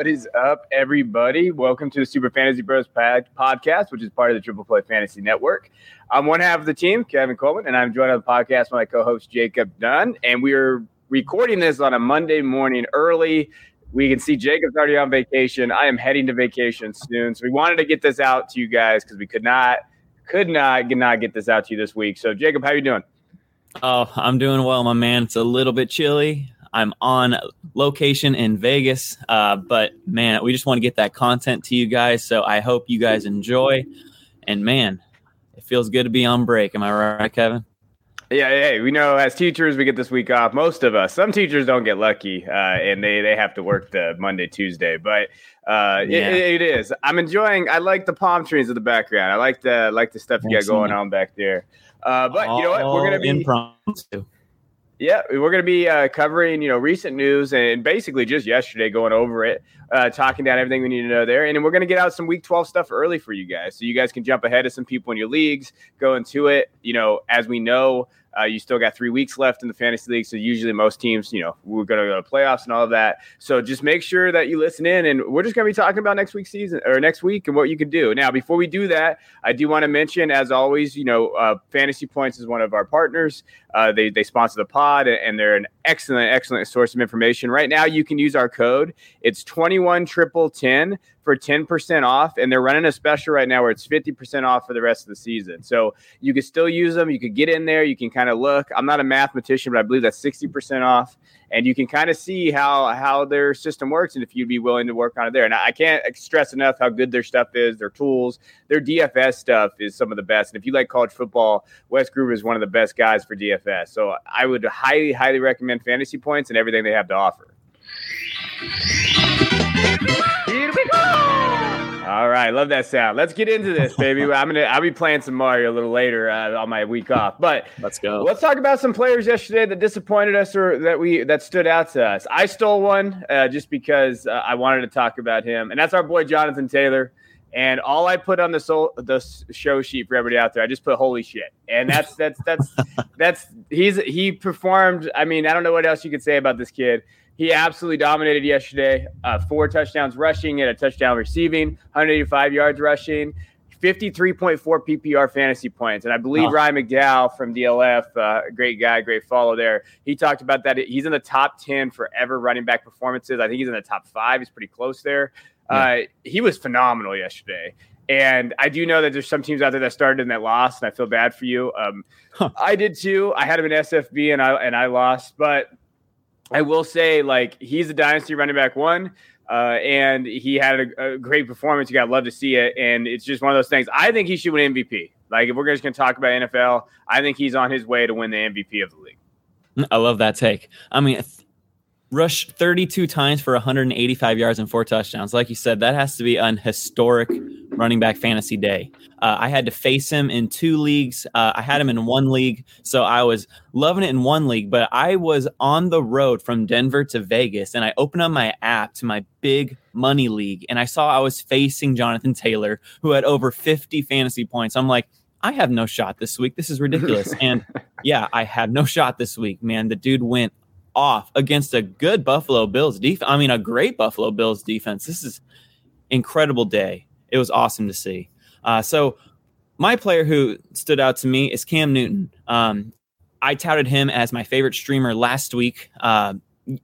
What is up, everybody? Welcome to the Super Fantasy Bros podcast, which is part of the Triple Play Fantasy Network. I'm one half of the team, Kevin Coleman, and I'm joined on the podcast by my co-host Jacob Dunn. And we're recording this on a Monday morning early. We can see Jacob's already on vacation. I am heading to vacation soon, so we wanted to get this out to you guys because we could not, could not, could not get this out to you this week. So, Jacob, how you doing? Oh, I'm doing well, my man. It's a little bit chilly. I'm on location in Vegas, uh, but man, we just want to get that content to you guys. So I hope you guys enjoy. And man, it feels good to be on break. Am I right, Kevin? Yeah, hey, we know as teachers we get this week off. Most of us, some teachers don't get lucky, uh, and they they have to work the Monday, Tuesday. But uh, yeah. it, it is. I'm enjoying. I like the palm trees in the background. I like the like the stuff you got going on back there. Uh, but you know what? We're gonna be impromptu. Yeah, we're going to be uh, covering, you know, recent news and basically just yesterday going over it, uh, talking down everything we need to know there. And we're going to get out some week 12 stuff early for you guys. So you guys can jump ahead of some people in your leagues, go into it. You know, as we know, uh, you still got three weeks left in the fantasy league. So usually most teams, you know, we're going to go to playoffs and all of that. So just make sure that you listen in and we're just going to be talking about next week's season or next week and what you can do. Now, before we do that, I do want to mention, as always, you know, uh, Fantasy Points is one of our partners. Uh, they, they sponsor the pod and they're an excellent, excellent source of information. Right now, you can use our code. It's 21 triple 10 for 10% off. And they're running a special right now where it's 50% off for the rest of the season. So you can still use them. You could get in there. You can kind of look. I'm not a mathematician, but I believe that's 60% off. And you can kind of see how how their system works and if you'd be willing to work on it there. And I can't stress enough how good their stuff is, their tools, their DFS stuff is some of the best. And if you like college football, Wes Gruber is one of the best guys for DFS. So I would highly, highly recommend fantasy points and everything they have to offer. Here we go. All right, love that sound. Let's get into this, baby. I'm gonna I'll be playing some Mario a little later uh, on my week off, but let's go. Let's talk about some players yesterday that disappointed us or that we that stood out to us. I stole one uh, just because uh, I wanted to talk about him, and that's our boy Jonathan Taylor. And all I put on the soul, the show sheet for everybody out there, I just put "holy shit," and that's that's that's that's he's he performed. I mean, I don't know what else you could say about this kid. He absolutely dominated yesterday. Uh, four touchdowns rushing and a touchdown receiving, 185 yards rushing, 53.4 PPR fantasy points. And I believe oh. Ryan McDowell from DLF, uh, great guy, great follow there. He talked about that. He's in the top 10 for ever running back performances. I think he's in the top five. He's pretty close there. Yeah. Uh, he was phenomenal yesterday. And I do know that there's some teams out there that started and that lost, and I feel bad for you. Um, huh. I did too. I had him in SFB and I and I lost, but I will say, like, he's a dynasty running back one. Uh, and he had a, a, great performance. You got to love to see it. And it's just one of those things. I think he should win MVP. Like, if we're just going to talk about NFL, I think he's on his way to win the MVP of the league. I love that take. I mean, rushed 32 times for 185 yards and four touchdowns. Like you said, that has to be an historic running back fantasy day. Uh, I had to face him in two leagues. Uh, I had him in one league, so I was loving it in one league. But I was on the road from Denver to Vegas, and I opened up my app to my big money league, and I saw I was facing Jonathan Taylor, who had over 50 fantasy points. I'm like, I have no shot this week. This is ridiculous. and yeah, I had no shot this week, man. The dude went off against a good Buffalo Bills defense. I mean, a great Buffalo Bills defense. This is incredible day. It was awesome to see. Uh, so, my player who stood out to me is Cam Newton. Um, I touted him as my favorite streamer last week, uh,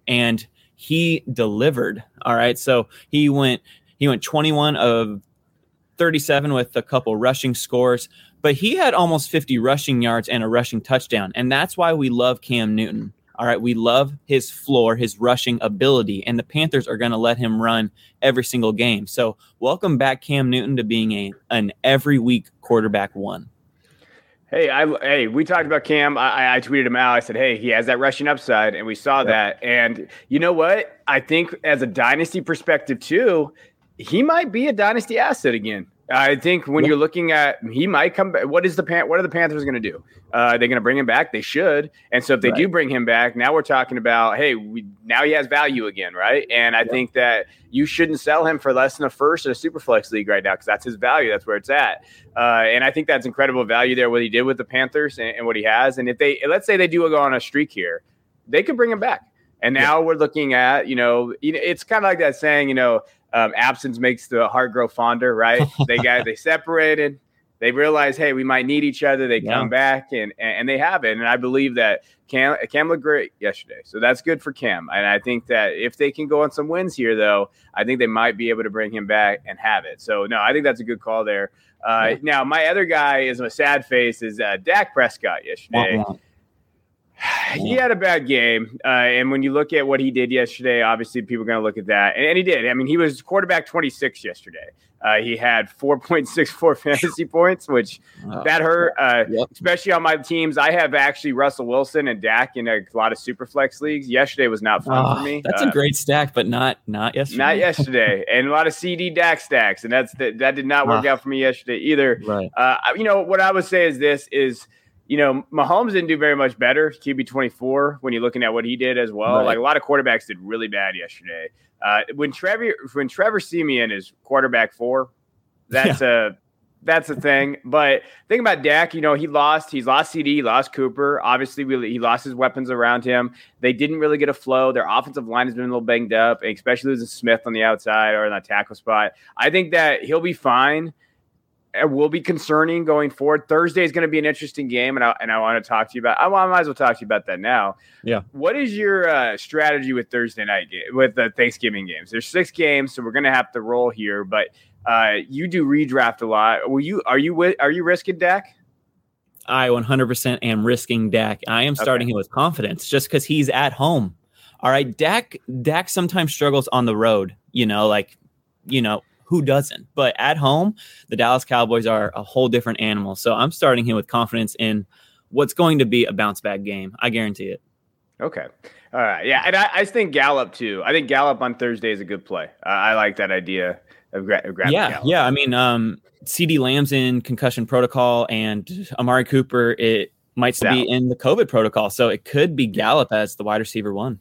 and he delivered. All right, so he went he went 21 of 37 with a couple rushing scores, but he had almost 50 rushing yards and a rushing touchdown, and that's why we love Cam Newton. All right, we love his floor, his rushing ability, and the Panthers are going to let him run every single game. So, welcome back, Cam Newton, to being a an every week quarterback one. Hey, I hey, we talked about Cam. I, I tweeted him out. I said, hey, he has that rushing upside, and we saw yep. that. And you know what? I think as a dynasty perspective too, he might be a dynasty asset again. I think when you're looking at he might come back. What is the Pan- What are the Panthers going to do? Uh, they're going to bring him back. They should. And so if they right. do bring him back, now we're talking about hey, we, now he has value again, right? And I think that you shouldn't sell him for less than a first in a superflex league right now because that's his value. That's where it's at. Uh, and I think that's incredible value there. What he did with the Panthers and, and what he has. And if they let's say they do go on a streak here, they could bring him back. And now yeah. we're looking at, you know, it's kind of like that saying, you know, um, absence makes the heart grow fonder, right? they got they separated. They realize, hey, we might need each other. They yeah. come back and and they have it. And I believe that Cam Cam looked great yesterday, so that's good for Cam. And I think that if they can go on some wins here, though, I think they might be able to bring him back and have it. So no, I think that's a good call there. Uh, yeah. Now, my other guy is a sad face is uh, Dak Prescott yesterday. he had a bad game. Uh, and when you look at what he did yesterday, obviously people are going to look at that. And, and, he did. I mean, he was quarterback 26 yesterday. Uh, he had 4.64 fantasy points, which oh, that hurt, uh, yep. especially on my teams. I have actually Russell Wilson and Dak in a lot of super flex leagues. Yesterday was not fun oh, for me. That's a uh, great stack, but not not yesterday. Not yesterday, and a lot of CeeDee Dak stacks, and that's that, that did not work ah. out for me yesterday either. Right. Uh, you know what I would say is this is you know, Mahomes didn't do very much better. QB 24 when you're looking at what he did as well. Right. Like a lot of quarterbacks did really bad yesterday. Uh, when Trevor when Trevor Siemian is quarterback four, that's yeah. a that's the thing. But think about Dak. You know, he lost. He's lost CeeDee. Lost Cooper. Obviously, he lost his weapons around him. They didn't really get a flow. Their offensive line has been a little banged up, especially losing Smith on the outside or in that tackle spot. I think that he'll be fine it will be concerning going forward. Thursday is going to be an interesting game, and I, and I want to talk to you about. I, might as well talk to you about that now. Yeah. What is your uh, strategy with Thursday night game with the Thanksgiving games? There's six games, so we're going to have to roll here. But uh, you do redraft a lot. Will you? Are you? with? Are you risking Dak? I 100% am risking Dak. I am starting okay. him with confidence just because he's at home. All right, Dak. Dak sometimes struggles on the road. You know, like you know who doesn't? But at home, the Dallas Cowboys are a whole different animal. So I'm starting him with confidence in what's going to be a bounce back game. I guarantee it. Okay. All right. Yeah. And I, I think Gallup too. I think Gallup on Thursday is a good play. Uh, I like that idea of, gra- of grabbing Yeah. Gallup. Yeah. I mean, um, CeeDee Lamb's in concussion protocol and Amari Cooper, it might be in the COVID protocol. So it could be Gallup as the wide receiver one.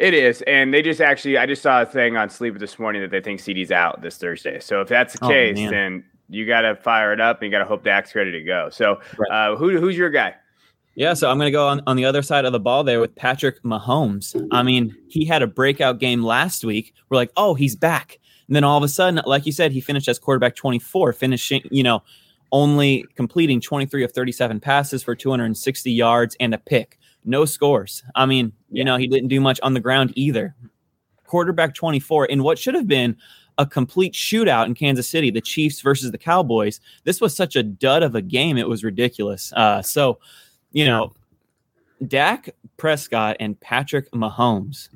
It is, and they just actually, I just saw a thing on Sleeper this morning that they think CeeDee's out this Thursday. So if that's the oh, case, man. then you got to fire it up and you got to hope Dak's ready to go. So right. uh, who, who's your guy? Yeah, so I'm going to go on, on the other side of the ball there with Patrick Mahomes. I mean, he had a breakout game last week. We're like, oh, he's back. And then all of a sudden, like you said, he finished as quarterback 24, finishing, you know, only completing 23 of 37 passes for 260 yards and a pick no scores. I mean, you know, he didn't do much on the ground either. Quarterback 24 in what should have been a complete shootout in Kansas City, the Chiefs versus the Cowboys. This was such a dud of a game. It was ridiculous. Uh, so, you know, Dak Prescott and Patrick Mahomes.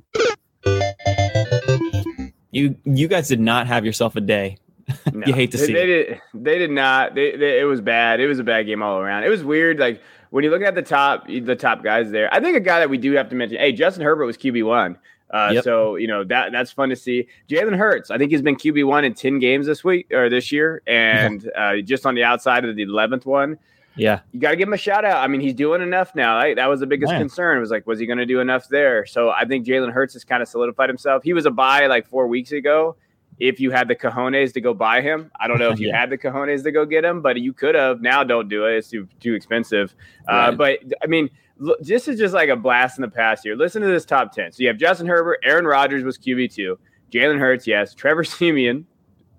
You you guys did not have yourself a day. No, you hate to they, see they it. Did, they did not. They, they, it was bad. It was a bad game all around. It was weird. Like when you look at the top, the top guys there, I think a guy that we do have to mention. Hey, Justin Herbert was QB one. Uh, yep. So you know that that's fun to see. Jalen Hurts, I think he's been QB one in ten games this week or this year, and uh, just on the outside of the eleventh one. Yeah, you got to give him a shout out. I mean, he's doing enough now. Right? That was the biggest Man. concern. It was like, was he going to do enough there? So I think Jalen Hurts has kind of solidified himself. He was a buy like four weeks ago, if you had the cojones to go buy him. I don't know if you yeah. had the cojones to go get him, but you could have. Now, don't do it; it's too too expensive. Uh, right. Uh, but I mean, look, this is just like a blast in the past here. Listen to this top ten. So you have Justin Herbert, Aaron Rodgers was QB two, Jalen Hurts, yes, Trevor Siemian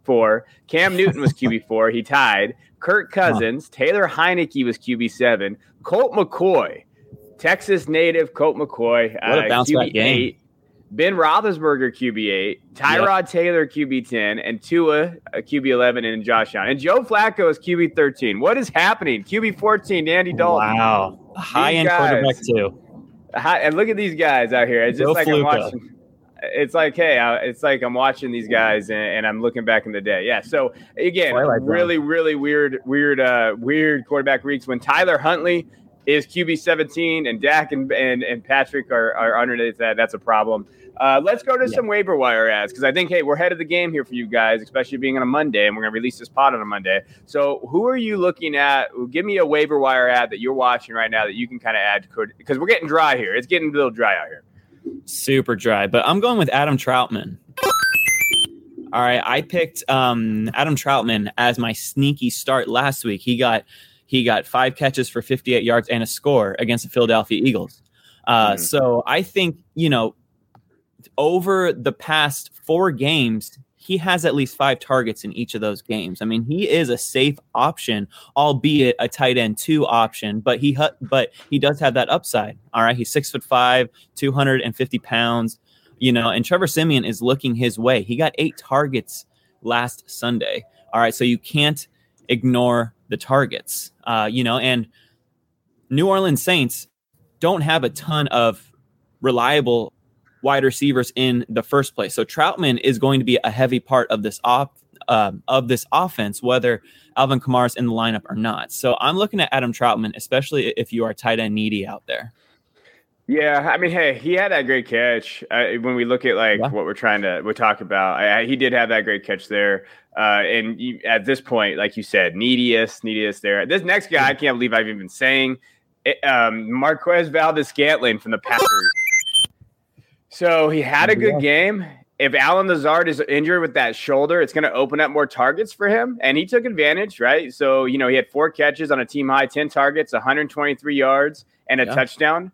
four, Cam Newton was QB four, he tied. Kirk Cousins, huh. Taylor Heinicke was QB seven, Colt McCoy, Texas native Colt McCoy, what a uh, bounce QB game. Eight. Ben Roethlisberger QB8, Tyrod yep. Taylor QB10, and Tua QB11, and Josh Allen. And Joe Flacco is QB13. What is happening? QB14, Andy Dalton. Wow, high end quarterback too. High, and look at these guys out here. It's just like Fluka. I'm watching. It's like, hey, it's like I'm watching these guys and, and, I'm looking back in the day. Yeah. So again, really, really weird, weird, uh, weird quarterback weeks when Tyler Huntley is QB 17 and Dak and, and, and Patrick are, are underneath that. That's a problem. Uh, let's go to yeah. some waiver wire ads because I think, hey, we're ahead of the game here for you guys, especially being on a Monday, and we're going to release this pod on a Monday. So, who are you looking at? Give me a waiver wire ad that you're watching right now that you can kind of add because we're getting dry here. It's getting a little dry out here. Super dry, but I'm going with Adam Trautman. All right, I picked um, Adam Trautman as my sneaky start last week. He got he got five catches for 58 yards and a score against the Philadelphia Eagles. Uh, mm-hmm. So I think, you know, over the past four games, he has at least five targets in each of those games. I mean, he is a safe option, albeit a tight end two option, but he but he does have that upside. All right, he's six foot five, two hundred and fifty pounds, you know, and Trevor Siemian is looking his way. He got eight targets last Sunday. All right, so you can't ignore the targets, uh, you know, and New Orleans Saints don't have a ton of reliable wide receivers in the first place. So Trautman is going to be a heavy part of this off um, of this offense, whether Alvin Kamara's in the lineup or not. So I'm looking at Adam Trautman, especially if you are tight end needy out there. Yeah, I mean, hey, he had that great catch. Uh, when we look at like yeah. what we're trying to we talk about, I, he did have that great catch there. Uh, and you, at this point, like you said, neediest, neediest there. This next guy, I can't believe I've even saying it, um, Marquez Valdes-Scantling from the Packers. So he had a good game. If Allen Lazard is injured with that shoulder, it's going to open up more targets for him. And he took advantage, right? So, you know, he had four catches on a team high, 10 targets, 123 yards, and a yeah. touchdown.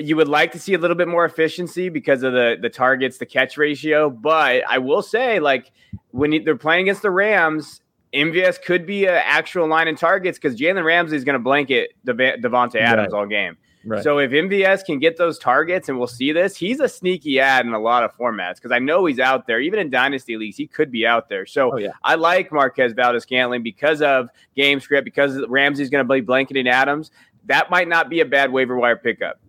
You would like to see a little bit more efficiency because of the, the targets, the catch ratio. But I will say, like, when they're playing against the Rams, MVS could be an actual line in targets because Jalen Ramsey is going to blanket Davante Adams right. all game. Right. So if MVS can get those targets, and we'll see this, he's a sneaky ad in a lot of formats because I know he's out there. Even in dynasty leagues, he could be out there. So oh, yeah. I like Marquez Valdes-Scantling because of game script, because Ramsey's going to be blanketing Adams. That might not be a bad waiver wire pickup.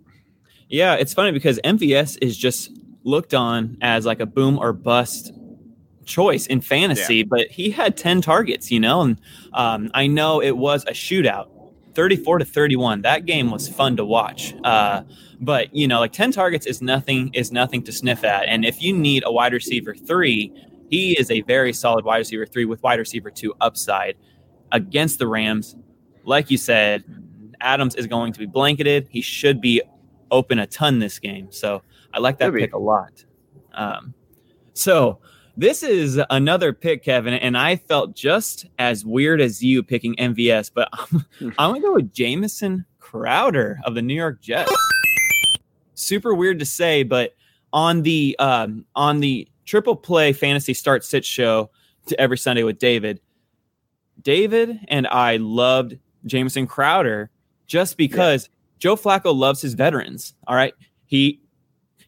Yeah, it's funny because MVS is just looked on as like a boom or bust choice in fantasy, yeah. but he had 10 targets, you know, and um, I know it was a shootout 34 to 31. That game was fun to watch. Uh, but you know, like 10 targets is nothing is nothing to sniff at. And if you need a wide receiver three, he is a very solid wide receiver three with wide receiver two upside against the Rams. Like you said, Adams is going to be blanketed. He should be open a ton this game. So I like that Maybe. pick a lot. Um, so this is another pick, Kevin, and I felt just as weird as you picking MVS, but I'm, I'm going to go with Jamison Crowder of the New York Jets. Super weird to say, but on the um, on the triple play fantasy start sit show to every Sunday with David, David and I loved Jamison Crowder just because. Joe Flacco loves his veterans. All right, he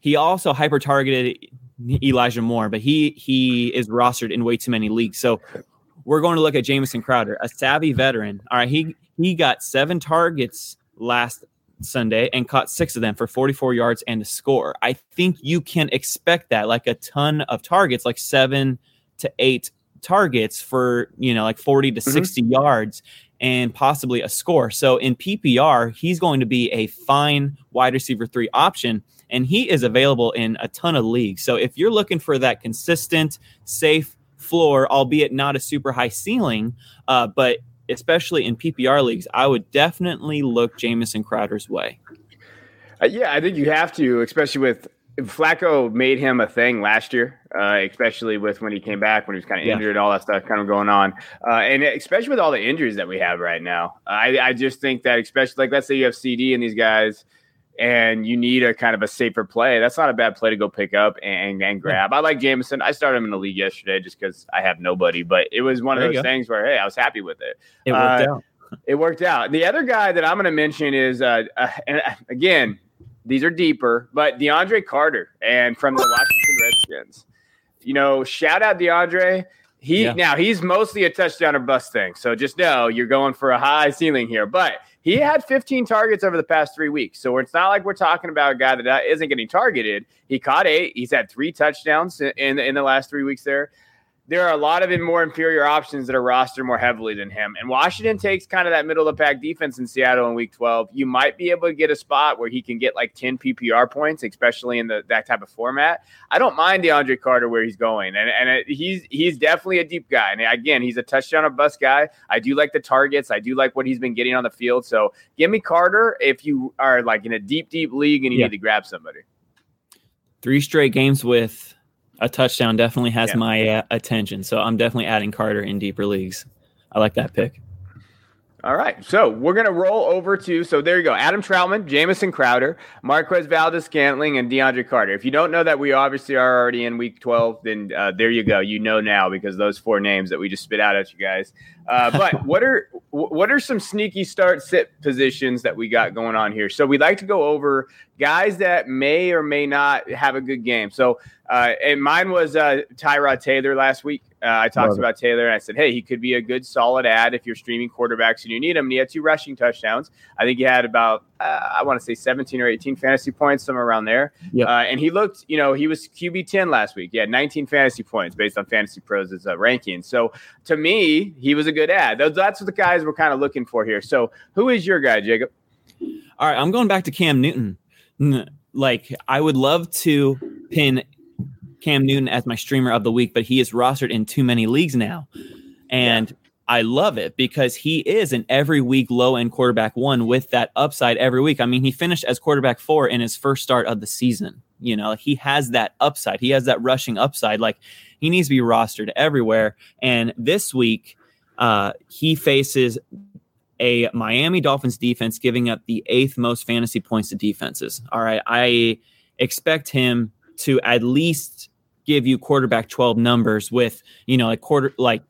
he also hyper targeted Elijah Moore, but he he is rostered in way too many leagues. So we're going to look at Jamison Crowder, a savvy veteran. All right, he he got seven targets last Sunday and caught six of them for 44 yards and a score. I think you can expect that, like a ton of targets, like seven to eight targets for you know like 40 to mm-hmm. 60 yards and possibly a score. So in PPR, he's going to be a fine wide receiver three option and he is available in a ton of leagues. So if you're looking for that consistent, safe floor, albeit not a super high ceiling, uh, but especially in PPR leagues, I would definitely look Jamison Crowder's way. Uh, yeah, I think you have to, especially with Flacco made him a thing last year, uh, especially with when he came back when he was kind of yeah. injured, all that stuff kind of going on, uh, and especially with all the injuries that we have right now. I, I just think that, especially like let's say you have CeeDee and these guys, and you need a kind of a safer play, that's not a bad play to go pick up and, and grab. Yeah. I like Jamison. I started him in the league yesterday just because I have nobody, but it was one there of those things where, hey, I was happy with it. It worked uh, out. It worked out. The other guy that I'm going to mention is, uh, uh, and uh, again, these are deeper, but DeAndre Carter and from the Washington Redskins. You know, shout out DeAndre. He yeah. now he's mostly a touchdown or bust thing. So just know you're going for a high ceiling here, but he had 15 targets over the past three weeks. So it's not like we're talking about a guy that isn't getting targeted. He caught eight. He's had three touchdowns in, in the last three weeks there there are a lot of more inferior options that are rostered more heavily than him. And Washington takes kind of that middle of the pack defense in Seattle in week 12. You might be able to get a spot where he can get like 10 PPR points, especially in the that type of format. I don't mind DeAndre Carter where he's going. And, and it, he's he's definitely a deep guy. And again, he's a touchdown or bust guy. I do like the targets. I do like what he's been getting on the field. So give me Carter if you are like in a deep, deep league and you yeah. need to grab somebody. Three straight games with a touchdown definitely has yeah. my uh, attention. So I'm definitely adding Carter in deeper leagues. I like that pick. All right. So we're going to roll over to, so there you go. Adam Trautman, Jamison Crowder, Marquez Valdes-Scantling, and DeAndre Carter. If you don't know that we obviously are already in week 12, then uh, there you go. You know now because those four names that we just spit out at you guys. Uh, but what are what are some sneaky start sit positions that we got going on here? So we'd like to go over guys that may or may not have a good game. So uh, and mine was uh, Tyrod Taylor last week. Uh, I talked Love about it. Taylor and I said, hey, he could be a good solid ad if you're streaming quarterbacks and you need him. And he had two rushing touchdowns. I think he had about, uh, I want to say 17 or 18 fantasy points, somewhere around there. Yep. Uh, and he looked, you know, he was QB 10 last week. He had 19 fantasy points based on Fantasy Pros' uh, ranking. So to me, he was a good ad. That's what the guys we're kind of looking for here. So who is your guy, Jacob? All right, I'm going back to Cam Newton. Like, I would love to pin Cam Newton as my streamer of the week, but he is rostered in too many leagues now. And yeah. I love it because he is an every week low end quarterback one with that upside every week. I mean, he finished as quarterback four in his first start of the season. You know, he has that upside. He has that rushing upside. Like he needs to be rostered everywhere. And this week, uh, he faces a Miami Dolphins defense giving up the eighth most fantasy points to defenses. All right. I expect him to at least give you quarterback 12 numbers with, you know, like quarter, like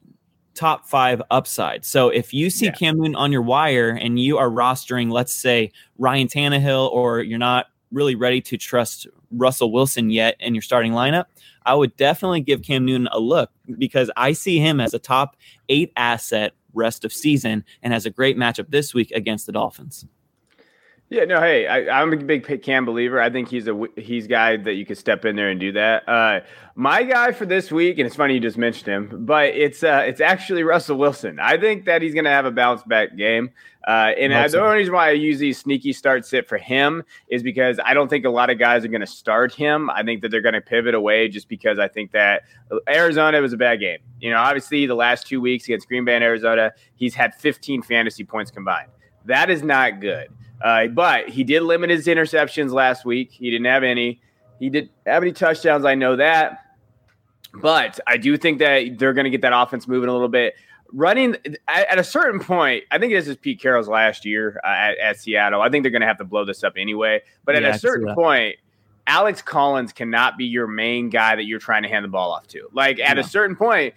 top five upside. So if you see yeah. Cam Newton on your wire and you are rostering, let's say Ryan Tannehill, or you're not really ready to trust Russell Wilson yet in your starting lineup, I would definitely give Cam Newton a look because I see him as a top eight asset rest of season and has a great matchup this week against the Dolphins. Yeah, no, hey, I, am a big Cam believer. I think he's a he's guy that you could step in there and do that. Uh, my guy for this week, and it's funny you just mentioned him, but it's uh, it's actually Russell Wilson. I think that he's going to have a bounce back game. Uh, and I, the only reason why I use these sneaky start sit for him is because I don't think a lot of guys are going to start him. I think that they're going to pivot away just because I think that Arizona was a bad game. You know, obviously the last two weeks against Green Bay and Arizona, he's had 15 fantasy points combined. That is not good. Uh, but he did limit his interceptions last week. He didn't have any. He didn't have any touchdowns. I know that. But I do think that they're going to get that offense moving a little bit. Running at, a certain point, I think this is Pete Carroll's last year uh, at, at, Seattle. I think they're going to have to blow this up anyway. But at yeah, a certain point, Alex Collins cannot be your main guy that you're trying to hand the ball off to. Like at a certain point,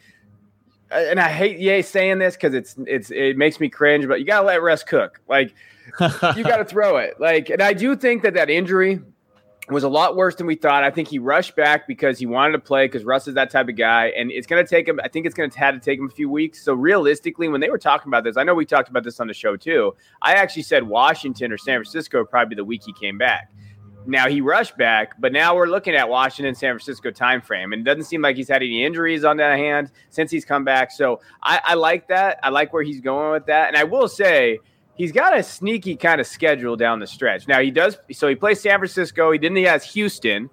and I hate Yay saying this because it's it's it makes me cringe, but you gotta let Russ cook. Like you got to throw it. Like, and I do think that that injury was a lot worse than we thought. I think he rushed back because he wanted to play because Russ is that type of guy, and it's going to take him. I think it's going to have to take him a few weeks. So realistically, when they were talking about this, I know we talked about this on the show too. I actually said Washington or San Francisco probably the week he came back. Now he rushed back, but now we're looking at Washington, San Francisco time frame, and it doesn't seem like he's had any injuries on that hand since he's come back. So I, I like that. I like where he's going with that, and I will say he's got a sneaky kind of schedule down the stretch. Now he does so he plays San Francisco, he didn't he has Houston.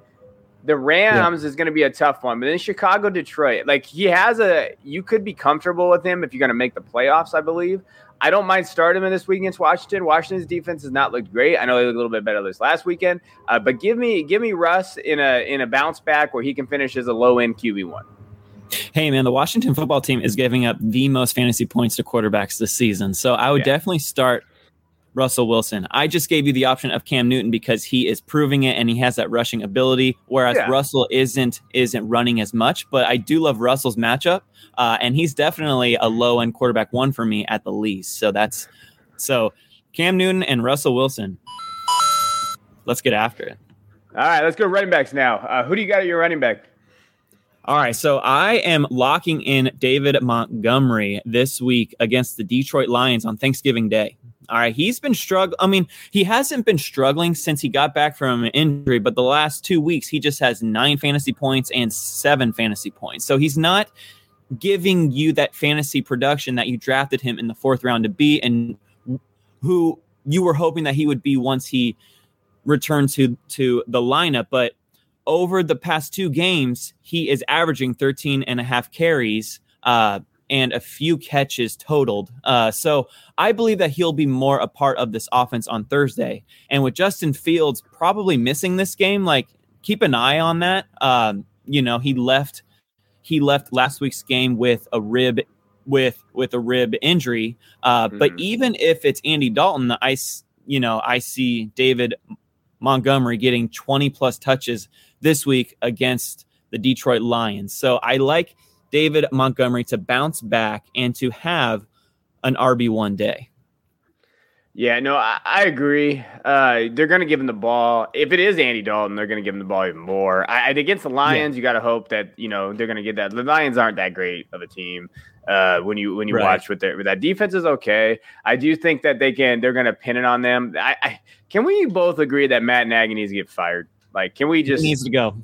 The Rams yeah. is going to be a tough one, but then Chicago, Detroit. Like he has a you could be comfortable with him if you're going to make the playoffs, I believe. I don't mind starting him this week against Washington. Washington's defense has not looked great. I know they looked a little bit better this last weekend, uh, but give me give me Russ in a in a bounce back where he can finish as a low end QB one. Hey, man, the Washington football team is giving up the most fantasy points to quarterbacks this season. So I would yeah. definitely start Russell Wilson. I just gave you the option of Cam Newton because he is proving it and he has that rushing ability, whereas yeah. Russell isn't isn't running as much. But I do love Russell's matchup, uh, and he's definitely a low end quarterback one for me at the least. So that's so Cam Newton and Russell Wilson. Let's get after it. All right, let's go running backs now. Uh, who do you got at your running back? All right, so I am locking in David Montgomery this week against the Detroit Lions on Thanksgiving Day. All right, he's been struggling. I mean, he hasn't been struggling since he got back from an injury, but the last two weeks he just has nine fantasy points and seven fantasy points. So he's not giving you that fantasy production that you drafted him in the fourth round to be, and who you were hoping that he would be once he returned to to the lineup. But over the past two games, he is averaging 13 and a half carries uh, and a few catches totaled. Uh, so I believe that he'll be more a part of this offense on Thursday. And with Justin Fields probably missing this game, like keep an eye on that. Um, you know, he left he left last week's game with a rib with with a rib injury. Uh, mm-hmm. But even if it's Andy Dalton, I you know I see David Montgomery getting 20 plus touches this week against the Detroit Lions. So I like David Montgomery to bounce back and to have an RB one day. Yeah, no, I, I agree. Uh, they're going to give him the ball. If it is Andy Dalton, they're going to give him the ball even more. I, against the Lions, yeah. you got to hope that you know they're going to get that. The Lions aren't that great of a team. Uh, when you when you right. watch with their with that defense is okay. I do think that they can. They're going to pin it on them. I, I, can we both agree that Matt Nagy needs to get fired? Like, can we just he needs to go?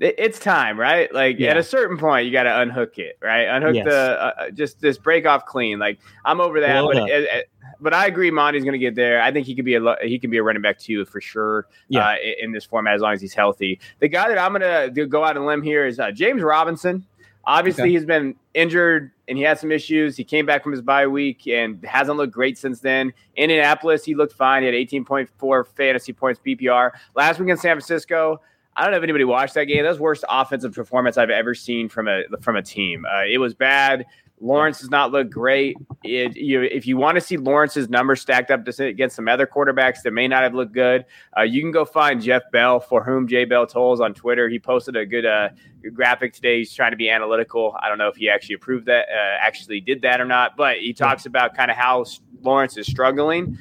It's time, right? Like yeah. at a certain point, you got to unhook it, right? Unhook yes. the uh, uh, just this break off clean. Like I'm over that, but but I agree, Monty's going to get there. I think he could be a he can be a running back too for sure. Yeah. Uh, in this format, as long as he's healthy. The guy that I'm going to go out and limb here is uh, James Robinson. Obviously, okay. he's been injured and he had some issues. He came back from his bye week and hasn't looked great since then. Indianapolis, he looked fine. He had 18.4 fantasy points PPR last week in San Francisco. I don't know if anybody watched that game. That was worst offensive performance I've ever seen from a from a team. Uh, it was bad. Lawrence does not look great. It, you, if you want to see Lawrence's numbers stacked up against some other quarterbacks that may not have looked good, uh, you can go find Jeff Bell, for whom J Bell tolls on Twitter. He posted a good, uh, good graphic today. He's trying to be analytical. I don't know if he actually approved that, uh, actually did that or not, but he talks about kind of how Lawrence is struggling.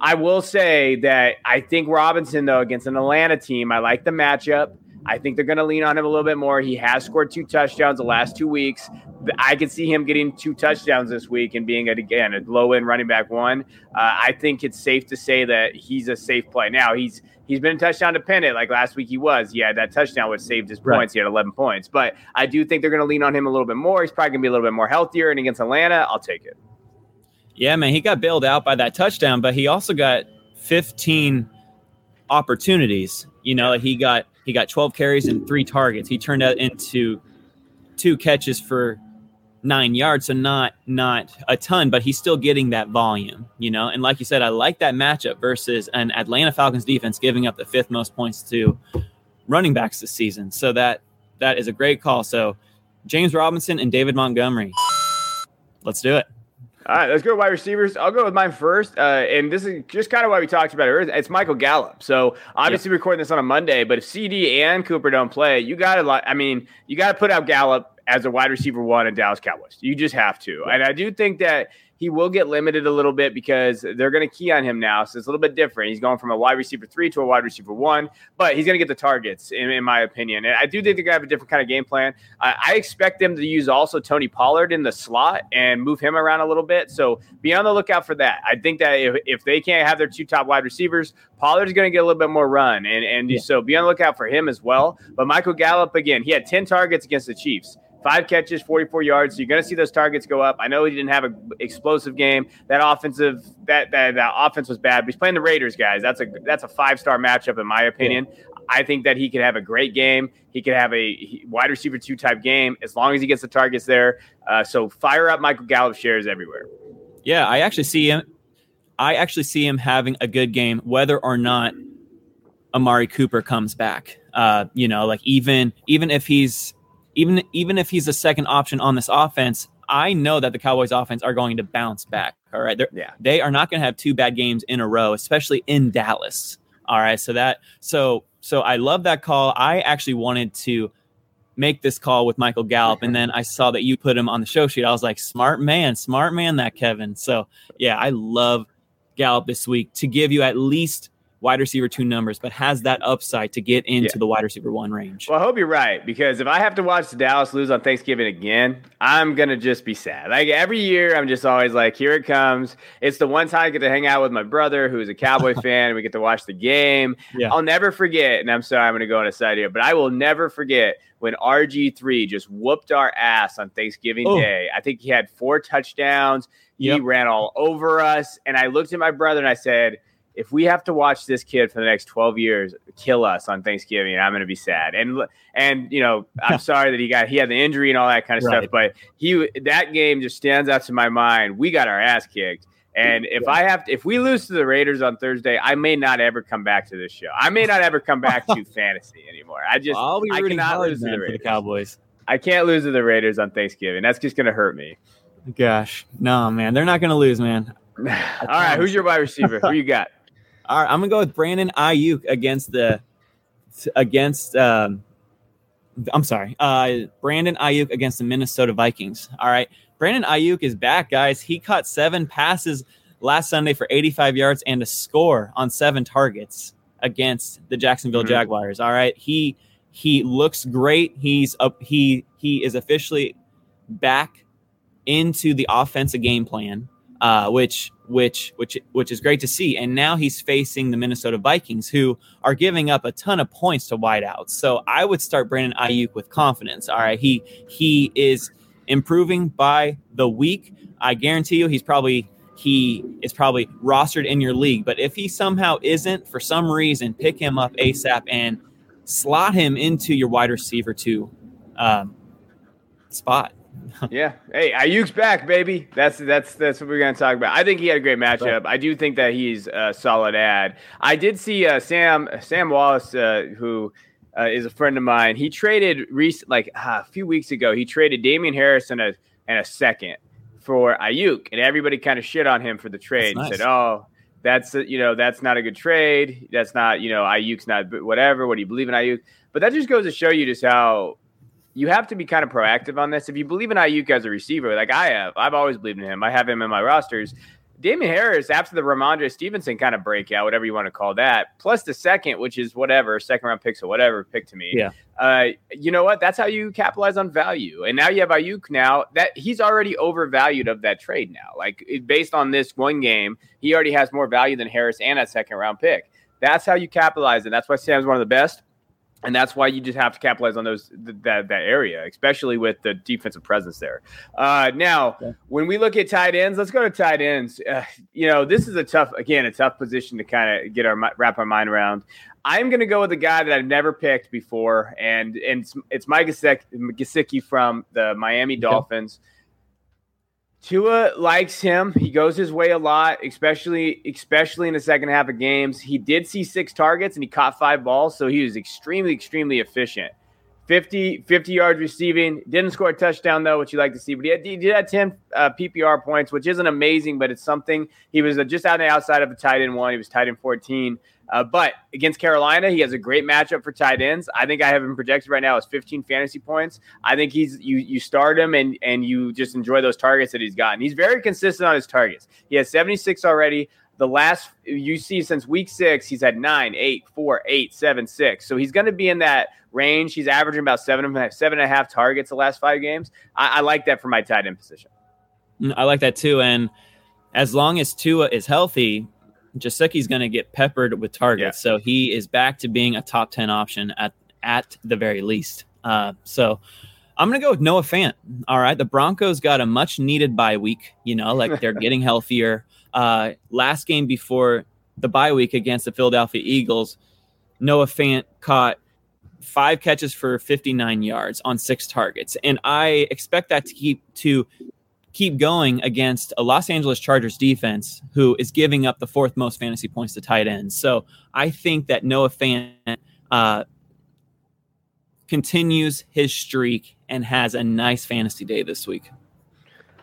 I will say that I think Robinson, though, against an Atlanta team, I like the matchup. I think they're going to lean on him a little bit more. He has scored two touchdowns the last two weeks. I could see him getting two touchdowns this week and being, again, a low end running back one. Uh, I think it's safe to say that he's a safe play. Now, he's he's been touchdown dependent. Like last week, he was. Had that touchdown, which saved his points. Right. He had 11 points. But I do think they're going to lean on him a little bit more. He's probably going to be a little bit more healthier. And against Atlanta, I'll take it. Yeah, man, he got bailed out by that touchdown, but he also got 15 opportunities. You know, he got he got 12 carries and three targets. He turned out into two catches for nine yards, so not not a ton, but he's still getting that volume, you know. And like you said, I like that matchup versus an Atlanta Falcons defense giving up the fifth most points to running backs this season. So that that is a great call. So James Robinson and David Montgomery. Let's do it. All right, let's go wide receivers. I'll go with mine first. Uh, and this is just kind of why we talked about it. It's Michael Gallup. So obviously, recording this on a Monday, but if CeeDee and Cooper don't play, you got to, I mean, you got to put out Gallup as a wide receiver one in Dallas Cowboys. You just have to. And I do think that he will get limited a little bit because they're going to key on him now. So it's a little bit different. He's going from a wide receiver three to a wide receiver one, but he's going to get the targets, in, in, my opinion. And I do think they're going to have a different kind of game plan. I, I expect them to use also Tony Pollard in the slot and move him around a little bit. So be on the lookout for that. I think that if, if they can't have their two top wide receivers, Pollard's going to get a little bit more run. And, and yeah. so be on the lookout for him as well. But Michael Gallup, again, he had 10 targets against the Chiefs five catches, 44 yards. So you're going to see those targets go up. I know he didn't have an explosive game. That offensive that, that that offense was bad, but he's playing the Raiders, guys. That's a that's a five star matchup in my opinion. Yeah. I think that he could have a great game. He could have a wide receiver two type game as long as he gets the targets there. Uh, so fire up Michael Gallup shares everywhere. Yeah, I actually see him. I actually see him having a good game, whether or not Amari Cooper comes back. Uh, you know, like even even if he's even even if he's a second option on this offense, I know that the Cowboys offense are going to bounce back. All right. They're, yeah. They are not going to have two bad games in a row, especially in Dallas. All right. So that so so I love that call. I actually wanted to make this call with Michael Gallup, and then I saw that you put him on the show sheet. I was like, smart man, smart man, that Kevin. So yeah, I love Gallup this week to give you at least wide receiver two numbers, but has that upside to get into yeah. the wide receiver one range. Well, I hope you're right because if I have to watch the Dallas lose on Thanksgiving again, I'm gonna just be sad. Like every year, I'm just always like, here it comes. It's the one time I get to hang out with my brother who's a Cowboy fan. We get to watch the game. Yeah. I'll never forget, and I'm sorry, I'm gonna go on a side here, but I will never forget when RG3 just whooped our ass on Thanksgiving oh. Day. I think he had four touchdowns. He ran all over us. And I looked at my brother and I said, if we have to watch this kid for the next 12 years kill us on Thanksgiving, I'm going to be sad. And and you know, I'm sorry that he got he had the injury and all that kind of right. stuff, but he that game just stands out to my mind. We got our ass kicked. And if yeah. I have to, if we lose to the Raiders on Thursday, I may not ever come back to this show. I may not ever come back to fantasy anymore. I just I'll be I cannot lose to the, Raiders. the Cowboys. I can't lose to the Raiders on Thanksgiving. That's just going to hurt me. Gosh, no, man, they're not going to lose, man. All right, who's your wide receiver? Who you got? All right, I'm gonna go with Brandon Aiyuk against the against. Um, I'm sorry, uh, Brandon Aiyuk against the Minnesota Vikings. All right, Brandon Aiyuk is back, guys. He caught seven passes last Sunday for 85 yards and a score on seven targets against the Jacksonville mm-hmm. Jaguars. All right, he he looks great. He's up. He he is officially back into the offensive game plan, uh, which which which which is great to see. And now he's facing the Minnesota Vikings, who are giving up a ton of points to wideouts. So I would start Brandon Aiyuk with confidence. All right, he he is improving by the week. I guarantee you, he's probably he is probably rostered in your league. But if he somehow isn't, for some reason, pick him up ASAP and slot him into your wide receiver two um, spot. yeah. Hey, Aiyuk's back, baby. That's that's that's what we're gonna talk about. I think he had a great matchup. I do think that he's a solid ad. I did see uh, Sam Sam Wallace, uh, who uh, is a friend of mine. He traded rec- like uh, a few weeks ago. He traded Damien Harris and a and a second for Aiyuk, and everybody kind of shit on him for the trade. Nice. Said, "Oh, that's you know that's not a good trade. That's not you know Aiyuk's not whatever. What do you believe in Aiyuk?" But that just goes to show you just how you have to be kind of proactive on this. If you believe in Aiyuk as a receiver, like I have, I've always believed in him. I have him in my rosters. Damien Harris, after the Rhamondre Stevenson kind of breakout, whatever you want to call that, plus the second, which is whatever, second round picks or whatever, pick to me. Yeah. Uh, you know what? That's how you capitalize on value. And now you have Aiyuk now that he's already overvalued of that trade now. Like based on this one game, he already has more value than Harris and that second round pick. That's how you capitalize. And that's why Sam's one of the best and that's why you just have to capitalize on those that that area, especially with the defensive presence there. Uh, now, yeah. when we look at tight ends, let's go to tight ends. Uh, you know, this is a tough, again, a tough position to kind of get our wrap our mind around. I'm going to go with a guy that I've never picked before, and and it's, it's Mike Gesicki from the Miami Dolphins. Tua likes him. He goes his way a lot, especially especially in the second half of games. He did see six targets and he caught five balls, so he was extremely extremely efficient. 50, 50 yards receiving. Didn't score a touchdown though, which you like to see, but he, had, he did have 10 uh, PPR points, which isn't amazing, but it's something. He was just out on the outside of a tight end one. He was tight end 14. Uh, but against Carolina, he has a great matchup for tight ends. I think I have him projected right now as 15 fantasy points. I think he's you you start him and and you just enjoy those targets that he's gotten. He's very consistent on his targets. He has 76 already. The last you see since week six, he's had nine, eight, four, eight, seven, six. So he's going to be in that range. He's averaging about seven seven and a half targets the last five games. I, I like that for my tight end position. I like that too. And as long as Tua is healthy, Gesicki's going to get peppered with targets. Yeah. So he is back to being a top 10 option at, at the very least. Uh, so I'm going to go with Noah Fant. All right. The Broncos got a much needed bye week. You know, like they're getting healthier. Uh, last game before the bye week against the Philadelphia Eagles, Noah Fant caught five catches for 59 yards on six targets. And I expect that to keep to keep going against a Los Angeles Chargers defense who is giving up the fourth most fantasy points to tight ends. So I think that Noah Fant uh, continues his streak and has a nice fantasy day this week.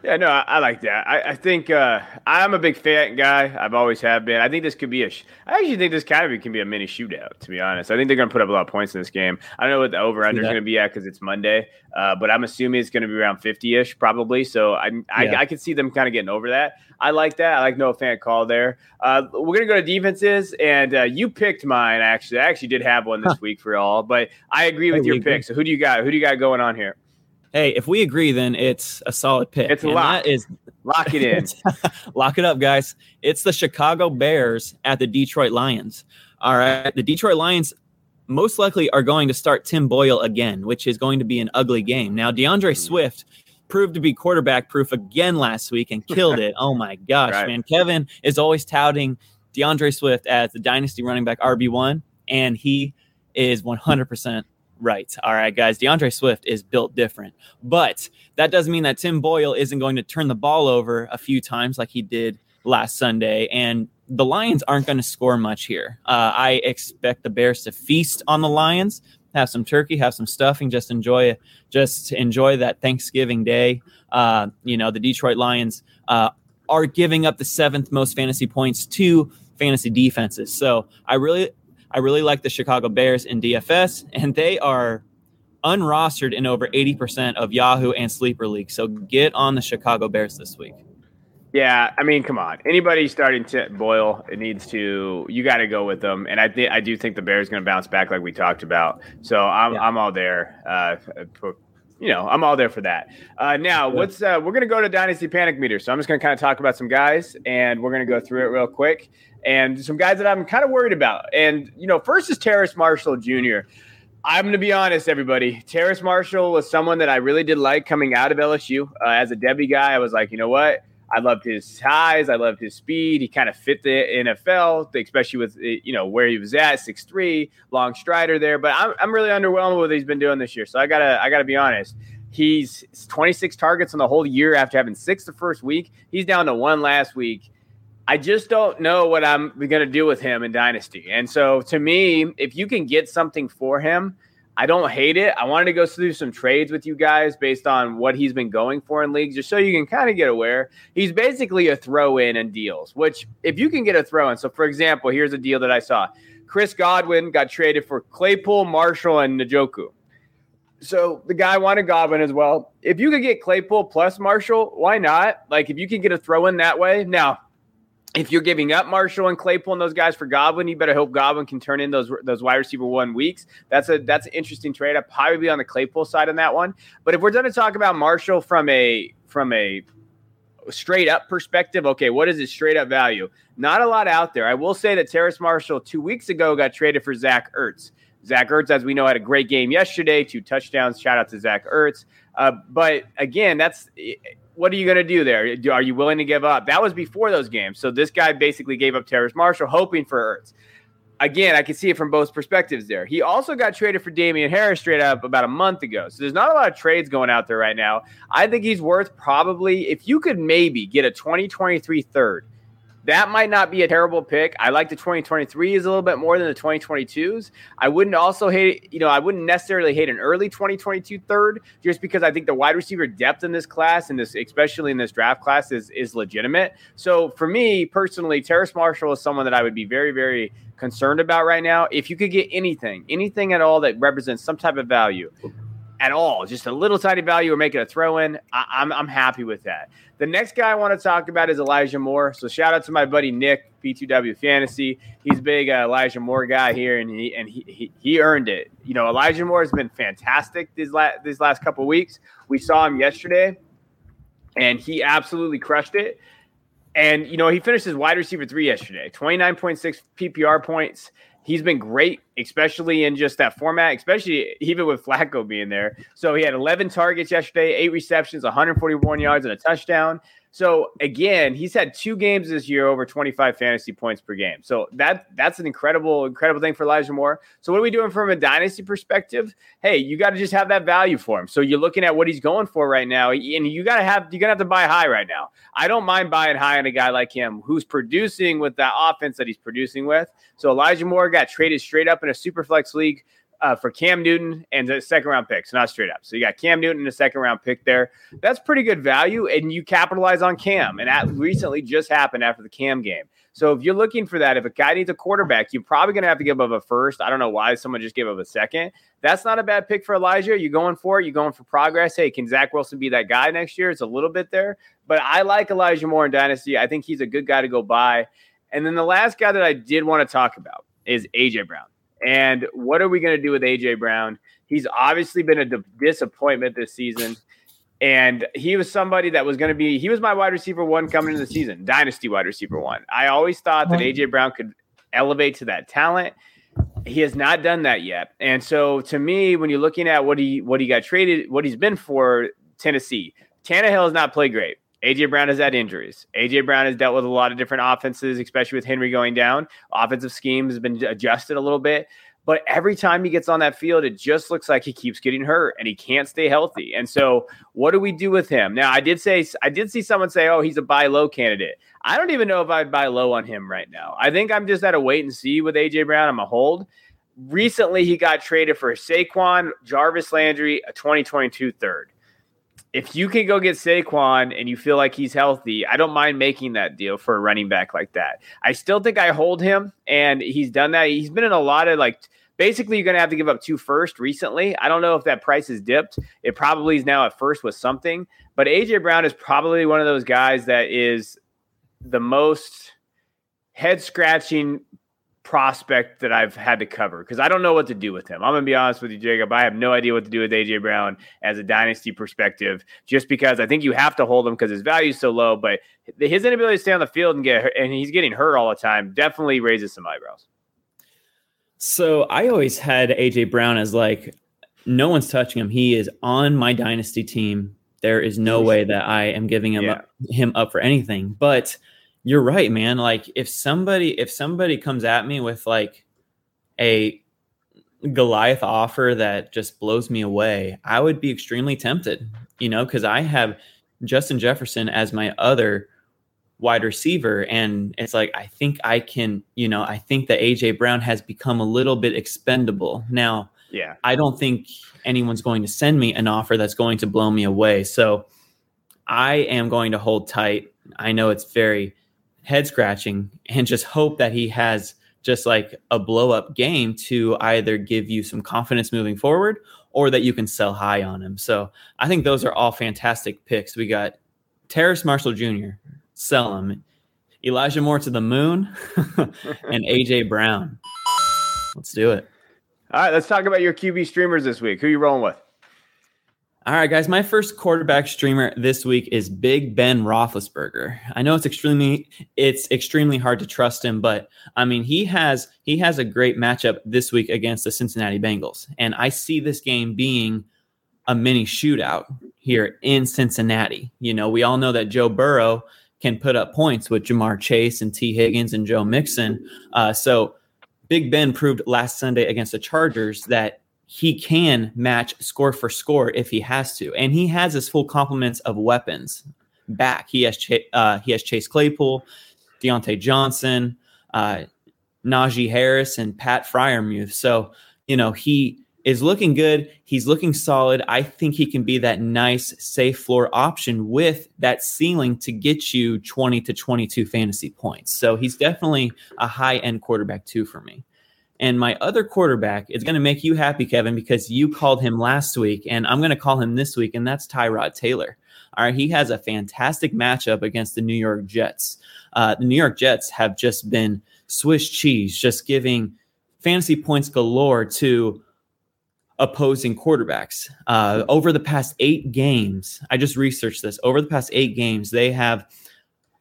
Yeah, no, I, I like that. I, I think uh, I'm a big fan guy. I've always have been. I think this could be a. Sh- I actually think this kind of can be a mini shootout. To be honest, I think they're going to put up a lot of points in this game. I don't know what the over under is going to be at because it's Monday, uh, but I'm assuming it's going to be around 50 ish probably. So I I, yeah. I can see them kind of getting over that. I like that. I like Noah Fant call there. Uh, we're gonna go to defenses, and uh, you picked mine. Actually, I actually did have one this week for all, but I agree with your pick. So who do you got? Who do you got going on here? Hey, if we agree, then it's a solid pick. It's a lock. That is lock it in. lock it up, guys. It's the Chicago Bears at the Detroit Lions. All right, the Detroit Lions most likely are going to start Tim Boyle again, which is going to be an ugly game. Now, DeAndre hmm. Swift proved to be quarterback proof again last week and killed it. oh my gosh, right. man. Kevin is always touting DeAndre Swift as the dynasty running back RB1, and he is 100% right. All right, guys. DeAndre Swift is built different, but that doesn't mean that Tim Boyle isn't going to turn the ball over a few times like he did last Sunday. And the Lions aren't going to score much here. Uh, I expect the Bears to feast on the Lions, have some turkey, have some stuffing, just enjoy just enjoy that Thanksgiving day. Uh, you know, the Detroit Lions uh, are giving up the seventh most fantasy points to fantasy defenses. So I really, I really like the Chicago Bears in DFS, and they are unrostered in over 80% of Yahoo and Sleeper League. So get on the Chicago Bears this week. Yeah, I mean, come on. Anybody starting to boil, it needs to. You got to go with them, and I think I do think the Bears going to bounce back, like we talked about. So I'm yeah. I'm all there. Uh, you know, I'm all there for that. Uh, now, what's uh, we're going to go to Dynasty Panic Meter. So I'm just going to kind of talk about some guys, and we're going to go through it real quick, and some guys that I'm kind of worried about. And you know, first is Terrace Marshall Jr. I'm going to be honest, everybody. Terrace Marshall was someone that I really did like coming out of LSU. Uh, as a devy guy, I was like, you know what? I loved his size. I loved his speed. He kind of fit the NFL, especially with eh, you know where he was at, six three, long strider there. But I'm, I'm really underwhelmed with what he's been doing this year. So I gotta I gotta be honest. He's 26 targets on the whole year after having six the first week. He's down to one last week. I just don't know what I'm going to do with him in Dynasty. And so to me, if you can get something for him, I don't hate it. I wanted to go through some trades with you guys based on what he's been going for in leagues, just so you can kind of get aware. He's basically a throw in and deals, which if you can get a throw in. So, for example, here's a deal that I saw Chris Godwin got traded for Claypool, Marshall, and Njoku. So the guy wanted Godwin as well. If you could get Claypool plus Marshall, why not? Like if you can get a throw in that way. Now, if you're giving up Marshall and Claypool and those guys for Godwin, you better hope Godwin can turn in those those wide receiver one weeks. That's a that's an interesting trade. I'd probably be on the Claypool side on that one. But if we're going to talk about Marshall from a from a straight up perspective, okay, what is his straight up value? Not a lot out there. I will say that Terrace Marshall two weeks ago got traded for Zach Ertz. Zach Ertz, as we know, had a great game yesterday, two touchdowns. Shout out to Zach Ertz. Uh, but again, that's what are you going to do there? Are you willing to give up? That was before those games. So this guy basically gave up Terrace Marshall, hoping for Ertz. Again, I can see it from both perspectives there. He also got traded for Damien Harris straight up about a month ago. So there's not a lot of trades going out there right now. I think he's worth probably, if you could maybe get a 2023 third that might not be a terrible pick. I like the 2023s a little bit more than the 2022s. I wouldn't also hate, you know, I wouldn't necessarily hate an early 2022 third just because I think the wide receiver depth in this class and this, especially in this draft class, is is legitimate. So for me personally, Terrace Marshall is someone that I would be very, very concerned about right now. If you could get anything, anything at all that represents some type of value, at all, just a little tiny value or make it a throw in, I, I'm, I'm happy with that. The next guy I want to talk about is Elijah Moore. So shout out to my buddy Nick, P2W Fantasy. He's a big uh, Elijah Moore guy here, and he and he, he, he earned it. You know, Elijah Moore has been fantastic these last these last couple weeks. We saw him yesterday, and he absolutely crushed it. And you know, he finished his wide receiver three yesterday, twenty nine point six PPR points he's been great, especially in just that format, especially even with Flacco being there. So he had 11 targets yesterday, eight receptions, 141 yards, and a touchdown. So again, he's had two games this year over 25 fantasy points per game. So that that's an incredible, incredible thing for Elijah Moore. So what are we doing from a dynasty perspective? Hey, you got to just have that value for him. So you're looking at what he's going for right now, and you got to have you're gonna have to buy high right now. I don't mind buying high on a guy like him who's producing with that offense that he's producing with. So Elijah Moore got traded straight up in a super flex league uh, for Cam Newton and the second round picks, not straight up. So you got Cam Newton and a second round pick there. That's pretty good value, and you capitalize on Cam. And that recently just happened after the Cam game. So if you're looking for that, if a guy needs a quarterback, you're probably going to have to give up a first. I don't know why someone just gave up a second. That's not a bad pick for Elijah. You're going for it. You're going for progress. Hey, can Zach Wilson be that guy next year? It's a little bit there, but I like Elijah Moore in Dynasty. I think he's a good guy to go buy. And then the last guy that I did want to talk about is AJ Brown. And what are we going to do with AJ Brown? He's obviously been a disappointment this season. And he was somebody that was going to be, he was my wide receiver one coming into the season, dynasty wide receiver one. I always thought that AJ Brown could elevate to that talent. He has not done that yet. And so to me, when you're looking at what he what he got traded, what he's been for Tennessee, Tannehill has not played great. AJ Brown has had injuries. AJ Brown has dealt with a lot of different offenses, especially with Henry going down. Offensive scheme has been adjusted a little bit. But every time he gets on that field, it just looks like he keeps getting hurt and he can't stay healthy. And so, what do we do with him? Now, I did say, I did see someone say, oh, he's a buy low candidate. I don't even know if I'd buy low on him right now. I think I'm just at a wait and see with AJ Brown. I'm a hold. Recently, he got traded for Saquon, Jarvis Landry, a 2022 third if you can go get Saquon and you feel like he's healthy, I don't mind making that deal for a running back like that. I still think I hold him, and he's done that. He's been in a lot of like basically you're going to have to give up two first recently. I don't know if that price has dipped. It probably is now at first with something, but AJ Brown is probably one of those guys that is the most head scratching prospect that I've had to cover because I don't know what to do with him. I'm gonna be honest with you, Jacob. I have no idea what to do with AJ Brown as a dynasty perspective, just because I think you have to hold him because his value is so low. But his inability to stay on the field and get and he's getting hurt all the time definitely raises some eyebrows. So I always had AJ Brown as like no one's touching him. He is on my dynasty team. There is no way that I am giving him yeah. up, him up for anything. But you're right, man. Like if somebody if somebody comes at me with like a Goliath offer that just blows me away, I would be extremely tempted, you know, because I have Justin Jefferson as my other wide receiver. And it's like, I think I can, you know, I think that AJ Brown has become a little bit expendable. Now, yeah, I don't think anyone's going to send me an offer that's going to blow me away. So I am going to hold tight. I know it's very head scratching and just hope that he has just like a blow up game to either give you some confidence moving forward or that you can sell high on him. So I think those are all fantastic picks. We got Terrace Marshall Jr., sell him, Elijah Moore to the moon, and AJ Brown. Let's do it. All right, let's talk about your QB streamers this week. Who you rolling with? All right, guys. My first quarterback streamer this week is Big Ben Roethlisberger. I know it's extremely it's extremely hard to trust him, but I mean he has he has a great matchup this week against the Cincinnati Bengals, and I see this game being a mini shootout here in Cincinnati. You know, we all know that Joe Burrow can put up points with Ja'Marr Chase and Tee Higgins and Joe Mixon. Uh, so Big Ben proved last Sunday against the Chargers that he can match score for score if he has to, and he has his full complements of weapons back. He has uh, he has Chase Claypool, Diontae Johnson, uh, Najee Harris, and Pat Freiermuth. So you know he is looking good. He's looking solid. I think he can be that nice, safe floor option with that ceiling to get you 20 to 22 fantasy points. So he's definitely a high end quarterback, too, for me. And my other quarterback is going to make you happy, Kevin, because you called him last week, and I'm going to call him this week, and that's Tyrod Taylor. All right, he has a fantastic matchup against the New York Jets. Uh, the New York Jets have just been Swiss cheese, just giving fantasy points galore to opposing quarterbacks. Uh, over the past eight games, I just researched this. Over the past eight games, they have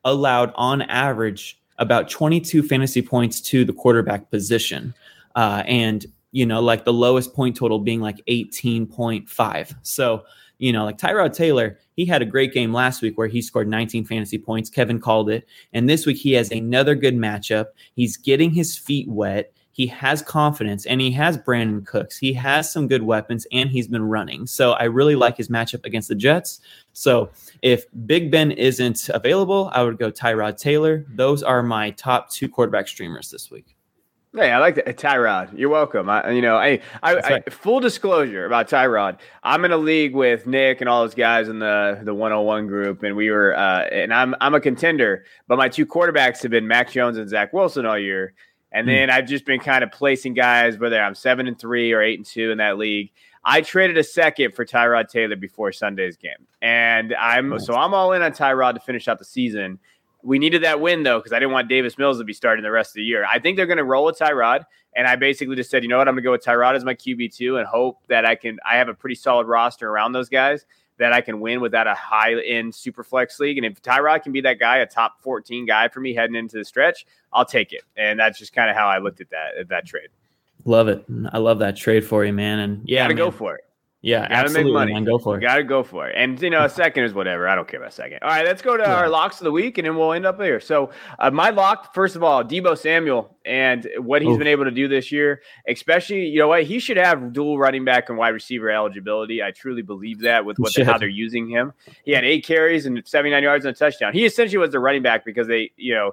allowed on average about 22 fantasy points to the quarterback position uh, and you know like the lowest point total being like 18.5 so you know like tyrod taylor he had a great game last week where he scored 19 fantasy points. Kevin called it. And this week he has another good matchup. He's getting his feet wet he has confidence and he has Brandin Cooks. He has some good weapons and he's been running. So I really like his matchup against the Jets. So if Big Ben isn't available, I would go Tyrod Taylor. Those are my top two quarterback streamers this week. Hey, I like that. Tyrod, you're welcome. I, you know, I, I, right. I, full disclosure about Tyrod. I'm in a league with Nick and all those guys in the the 101 group, and we were, uh, and I'm I'm a contender, but my two quarterbacks have been Mac Jones and Zach Wilson all year, and hmm. then I've just been kind of placing guys whether I'm seven and three or eight and two in that league. I traded a second for Tyrod Taylor before Sunday's game, and I'm nice. so I'm all in on Tyrod to finish out the season. We needed that win though because I didn't want Davis Mills to be starting the rest of the year. I think they're going to roll with Tyrod, and I basically just said, you know what, I'm going to go with Tyrod as my QB two and hope that I can. I have a pretty solid roster around those guys that I can win without a high end super flex league. And if Tyrod can be that guy, a top 14 guy for me heading into the stretch, I'll take it. And that's just kind of how I looked at that at that trade. Love it. I love that trade for you, man. And yeah, to go for it. Yeah, gotta absolutely. Make money. Man, go for it. Got to go for it. And you know, a second is whatever. I don't care about a second. All right, let's go to yeah. our locks of the week, and then we'll end up here. So, uh, my lock, first of all, Deebo Samuel and what he's Oof. been able to do this year, especially you know what he should have dual running back and wide receiver eligibility. I truly believe that with what they, how they're using him. He had eight carries and 79 yards and a touchdown. He essentially was the running back because they, you know,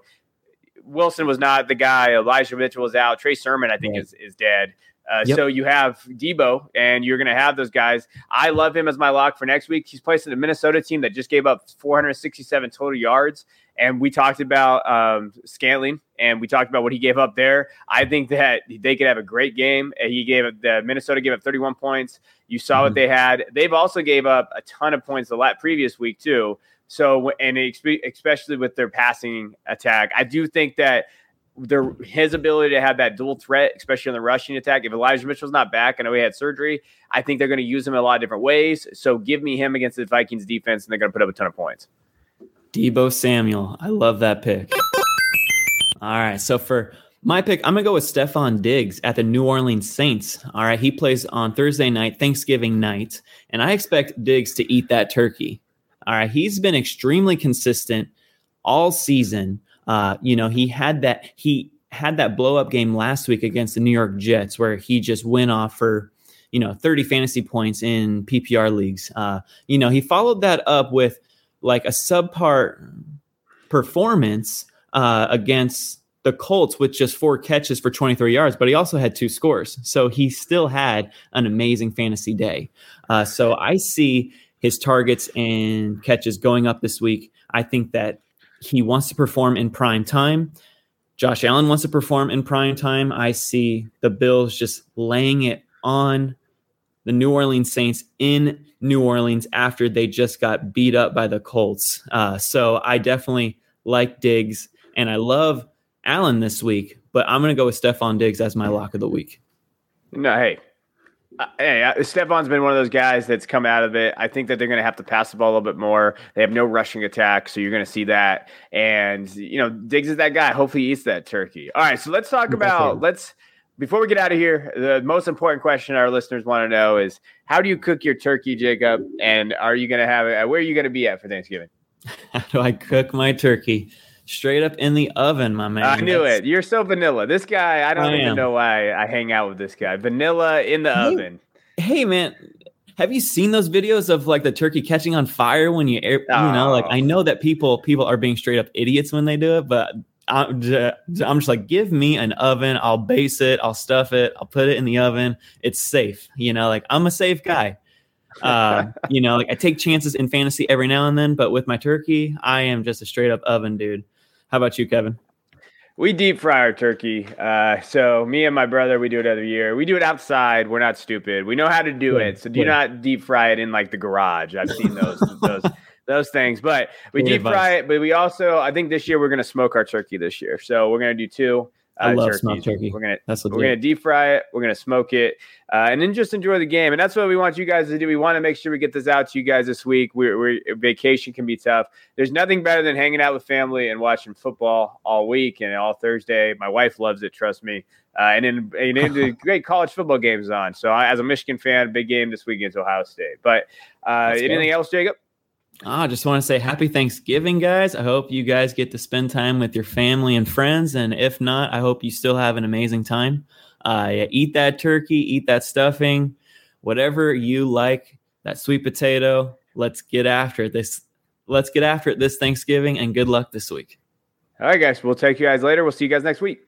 Wilson was not the guy. Elijah Mitchell was out. Trey Sermon, I think, right. is is dead. Uh, yep. So you have Deebo, and you're going to have those guys. I love him as my lock for next week. He's placing the Minnesota team that just gave up 467 total yards, and we talked about um, Scantling, and we talked about what he gave up there. I think that they could have a great game. He gave the Minnesota gave up 31 points. You saw mm-hmm. what they had. They've also gave up a ton of points the last previous week too. So, and especially with their passing attack, I do think that their his ability to have that dual threat, especially on the rushing attack. If Elijah Mitchell's not back, I know he had surgery. I think they're going to use him in a lot of different ways. So give me him against the Vikings defense, and they're going to put up a ton of points. Deebo Samuel, I love that pick. All right, so for my pick, I'm gonna go with Stefon Diggs at the New Orleans Saints. All right, he plays on Thursday night, Thanksgiving night, and I expect Diggs to eat that turkey. All right, he's been extremely consistent all season. Uh, you know, he had that he had that blow up game last week against the New York Jets where he just went off for you know 30 fantasy points in PPR leagues. Uh, you know, he followed that up with like a subpar performance uh, against the Colts with just four catches for 23 yards, but he also had two scores. So he still had an amazing fantasy day. Uh, so I see his targets and catches going up this week. I think that he wants to perform in prime time. Josh Allen wants to perform in prime time. I see the Bills just laying it on the New Orleans Saints in New Orleans after they just got beat up by the Colts. Uh, so I definitely like Diggs and I love Allen this week, but I'm going to go with Stefon Diggs as my lock of the week. No, hey, uh, yeah, Stefon's been one of those guys that's come out of it. I think that they're going to have to pass the ball a little bit more. They have no rushing attack, so you're going to see that. And you know, Diggs is that guy. Hopefully, he eats that turkey. All right, so let's talk about let's before we get out of here. The most important question our listeners want to know is how do you cook your turkey, Jacob? And are you going to have it? Where are you going to be at for Thanksgiving? How do I cook my turkey? Straight up in the oven, my man. I knew That's... it. You're so vanilla. This guy, I don't I even am. know why I hang out with this guy. Vanilla in the hey, oven. Hey, man. Have you seen those videos of like the turkey catching on fire when you air, oh. you know, like I know that people people are being straight up idiots when they do it, but I'm just, I'm just like, give me an oven. I'll base it. I'll stuff it. I'll put it in the oven. It's safe. You know, like I'm a safe guy. Uh, you know, like I take chances in fantasy every now and then, but with my turkey, I am just a straight up oven dude. How about you, Kevin? We deep fry our turkey. Uh, so me and my brother, we do it every year. We do it outside. We're not stupid. We know how to do it. So do not deep fry it in like the garage. I've seen those those those things. But we Good deep advice. fry it. But we also, I think this year we're gonna smoke our turkey this year. So we're gonna do two. I uh, love smoked turkey. We're gonna that's we're gonna deep fry it. We're gonna smoke it, uh, and then just enjoy the game. And that's what we want you guys to do. We want to make sure we get this out to you guys this week. We're, we're vacation can be tough. There's nothing better than hanging out with family and watching football all week and all Thursday. My wife loves it. Trust me. Uh, and then and then the great college football games on. So I, as a Michigan fan, big game this week against Ohio State. But uh, anything else, Jacob? I just want to say happy Thanksgiving, guys. I hope you guys get to spend time with your family and friends. And if not, I hope you still have an amazing time. Uh, yeah, eat that turkey, eat that stuffing, whatever you like, that sweet potato. Let's get after it this. Let's get after it this Thanksgiving and good luck this week. All right, guys. We'll take you guys later. We'll see you guys next week.